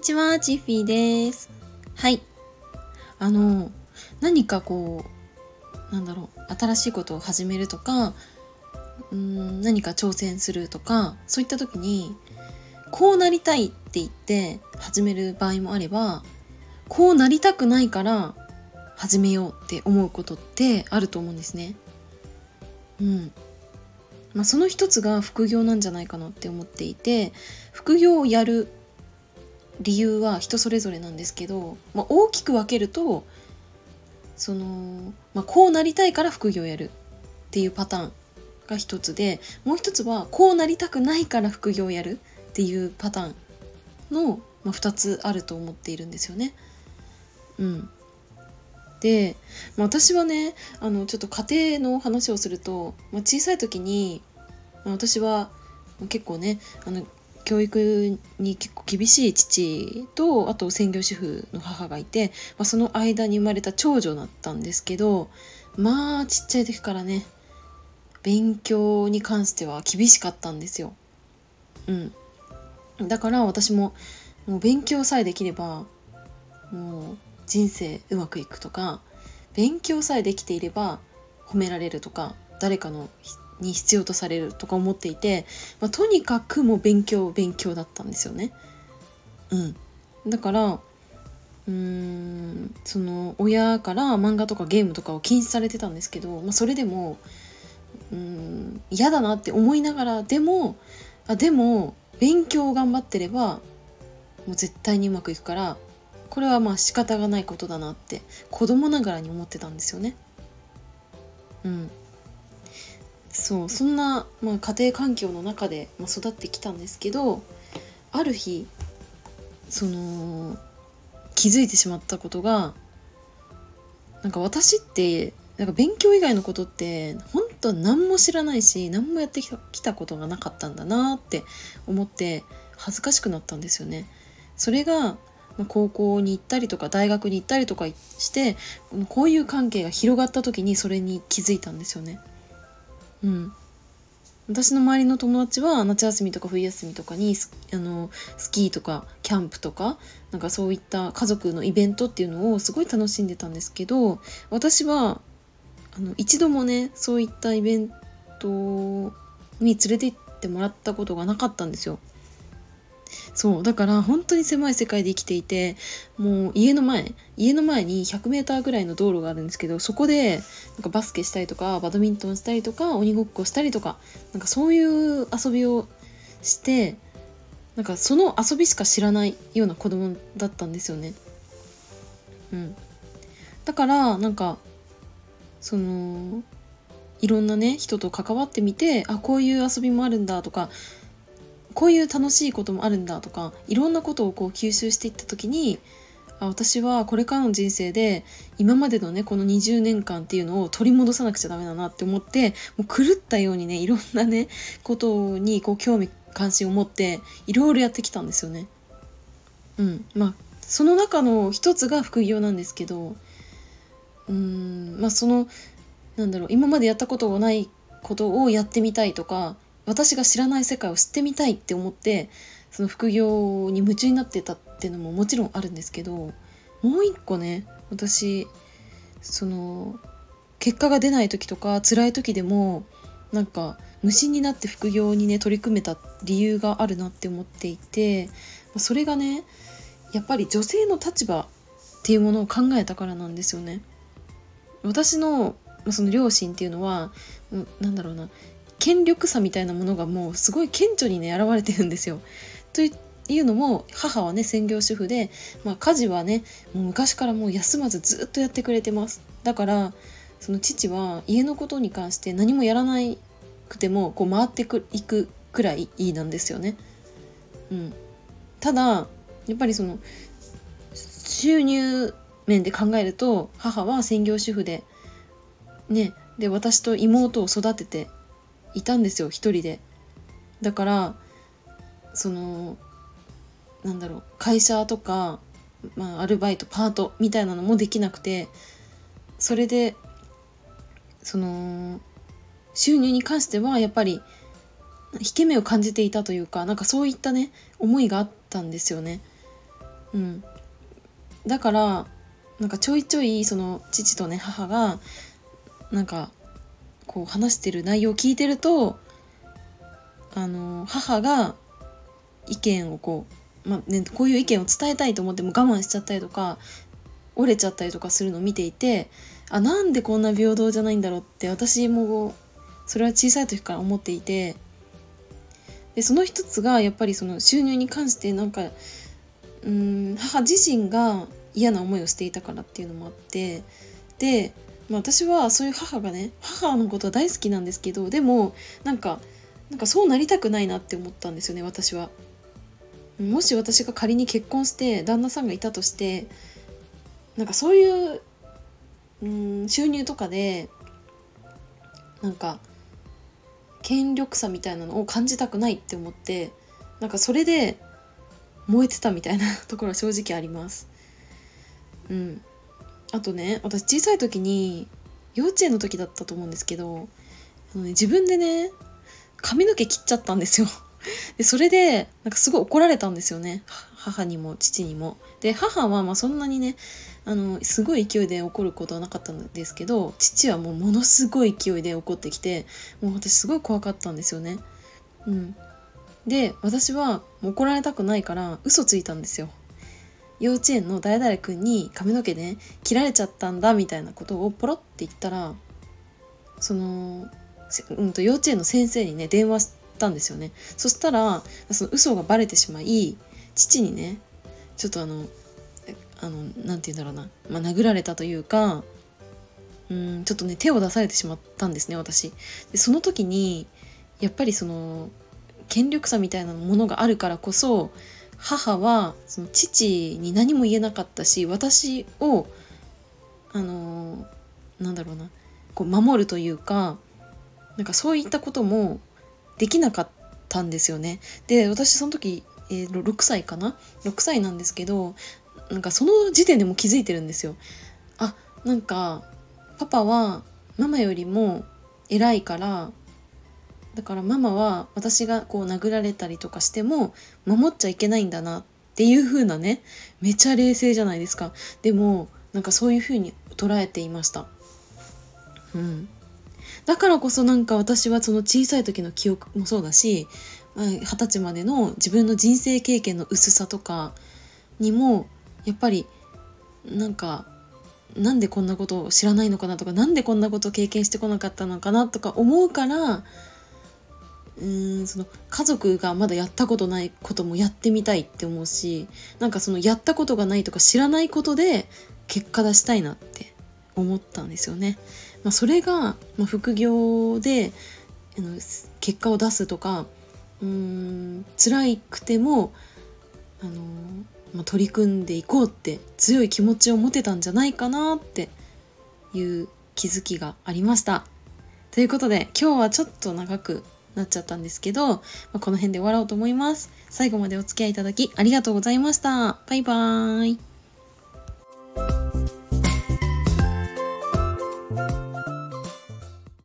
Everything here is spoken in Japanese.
にちは、チッフィーです。はい。あの、何かこう、なんだろう、新しいことを始めるとか、うん何か挑戦するとか、そういった時に、こうなりたいって言って始める場合もあれば、こうなりたくないから始めようって思うことってあると思うんですね。うん。まあ、その一つが副業なんじゃないかなって思っていて副業をやる理由は人それぞれなんですけど、まあ、大きく分けるとその、まあ、こうなりたいから副業をやるっていうパターンが一つでもう一つはこうなりたくないから副業をやるっていうパターンの、まあ、2つあると思っているんですよね。うん、で、まあ、私はねあのちょっと家庭の話をすると、まあ、小さい時に、まあ、私は結構ねあの教育に結構厳しい父とあと専業主婦の母がいて、まあ、その間に生まれた長女だったんですけどまあちっちゃい時からね勉強に関しては厳しかったんですよ。うん、だから私ももう勉強さえできればもう人生うまくいくとか勉強さえできていれば褒められるとか誰かのに必要とされるとか思っていて、まあ、とにかくもう勉強勉強だったんですよね。うん、だからうーんその親から漫画とかゲームとかを禁止されてたんですけど、まあ、それでもうん嫌だなって思いながらでもあでも勉強を頑張ってればもう絶対にうまくいくからこれはまあ仕方がないことだなって子供ながらに思ってたんですよね。うん、そうそんな、まあ、家庭環境の中で、まあ、育ってきたんですけどある日その気づいてしまったことがなんか私ってなんか勉強以外のことって本当は何も知らないし何もやってきたことがなかったんだなって思って恥ずかしくなったんですよね。それが高校に行ったりとか大学に行ったりとかしてこういう関係が広がった時にそれに気づいたんですよね。うん、私の周りの友達は夏休みとか冬休みとかにあのスキーとかキャンプとかなんかそういった家族のイベントっていうのをすごい楽しんでたんですけど私はあの一度もねそういったイベントに連れて行ってもらったことがなかったんですよ。そうだから本当に狭い世界で生きていてもう家の前家の前に 100m ぐらいの道路があるんですけどそこでなんかバスケしたりとかバドミントンしたりとか鬼ごっこしたりとかなんかそういう遊びをしてなんかその遊びしか知らないような子供だったんですよね。うん、だからなんかそのいろんなね人と関わってみてあこういう遊びもあるんだとかこういう楽しいこともあるんだとかいろんなことをこう吸収していった時にあ私はこれからの人生で今までのねこの20年間っていうのを取り戻さなくちゃダメだなって思ってもう狂ったようにねいろんなねことにこう興味関心を持っていろいろやってきたんですよね。うんまあその中の一つが副業なんですけどうんまあそのなんだろう今までやったことがないことをやってみたいとか私が知らない世界を知ってみたいって思ってその副業に夢中になってたっていうのももちろんあるんですけどもう一個ね私その結果が出ない時とか辛い時でもなんか無心になって副業にね取り組めた理由があるなって思っていてそれがねやっぱり女性の立場っていうものを考えたからなんですよね。私のその両親っていうのは何だろうな権力差みたいなものがもうすごい顕著にね現れてるんですよ。というのも母はね専業主婦で、まあ、家事はねもう昔からもう休まずずっとやってくれてます。だからその父は家のことに関して何もやらなくてもこう回っていくくらいいいなんですよね。うん、ただやっぱりその収入面で考えると母は専業主婦でねで私と妹を育てていたんですよ一人で。だからそのなんだろう会社とか、まあ、アルバイトパートみたいなのもできなくてそれでその収入に関してはやっぱり引け目を感じていたというかなんかそういったね思いがあったんですよね。うんだからなんかちょいちょいその父とね母がなんかこう話してる内容を聞いてるとあの母が意見をこう、まあね、こういう意見を伝えたいと思っても我慢しちゃったりとか折れちゃったりとかするのを見ていてあなんでこんな平等じゃないんだろうって私もそれは小さい時から思っていてでその一つがやっぱりその収入に関してなんかうん母自身が嫌な思いをしていたからっていうのもあってで、まあ、私はそういう母がね母のことは大好きなんですけどでもなんかなんかそうなりたくないなって思ったんですよね私は。もし私が仮に結婚して旦那さんがいたとしてなんかそういううん収入とかでなんか権力差みたいなのを感じたくないって思ってなんかそれで燃えてたみたいなところは正直あります。うん、あとね私小さい時に幼稚園の時だったと思うんですけどあの、ね、自分でね髪の毛切っちゃったんですよ。でそれでなんかすごい怒られたんですよね母にも父にも。で母はまそんなにねあのすごい勢いで怒ることはなかったんですけど父はもうものすごい勢いで怒ってきてもう私すごい怖かったんですよね。うん、で私は怒られたくないから嘘ついたんですよ。幼稚園の誰々君に髪の毛ね切られちゃったんだみたいなことをポロって言ったらその、うんと幼稚園の先生にね電話したんですよね。そしたらその嘘がバレてしまい父にねちょっとあのあのなんて言うんだろうな、まあ、殴られたというかうんちょっとね手を出されてしまったんですね私。でその時にやっぱりその権力差みたいなものがあるからこそ母はその父に何も言えなかったし私をあのなんだろうなこう守るというかなんかそういったこともできなかったんですよね。で私その時、えー、6歳かな？6歳なんですけどなんかその時点でも気づいてるんですよ。あなんかパパはママよりも偉いからだからママは私がこう殴られたりとかしても守っちゃいけないんだなっていう風なねめちゃ冷静じゃないですか。でもなんかそういう風に捉えていました。うん。だからこそなんか私はその小さい時の記憶もそうだし二十歳までの自分の人生経験の薄さとかにもやっぱりなんかなんでこんなことを知らないのかなとか何でこんなことを経験してこなかったのかなとか思うからうーんその家族がまだやったことないこともやってみたいって思うしなんかそのやったことがないとか知らないことで結果出したいなって思ったんですよね。まあ、それが、ま、副業であの結果を出すとかうーん辛くてもあの、まあ、取り組んでいこうって強い気持ちを持てたんじゃないかなっていう気づきがありました。ということで今日はちょっと長くなっちゃったんですけど、まあ、この辺で終わろうと思います。最後までお付き合いいただきありがとうございました。バイバーイ。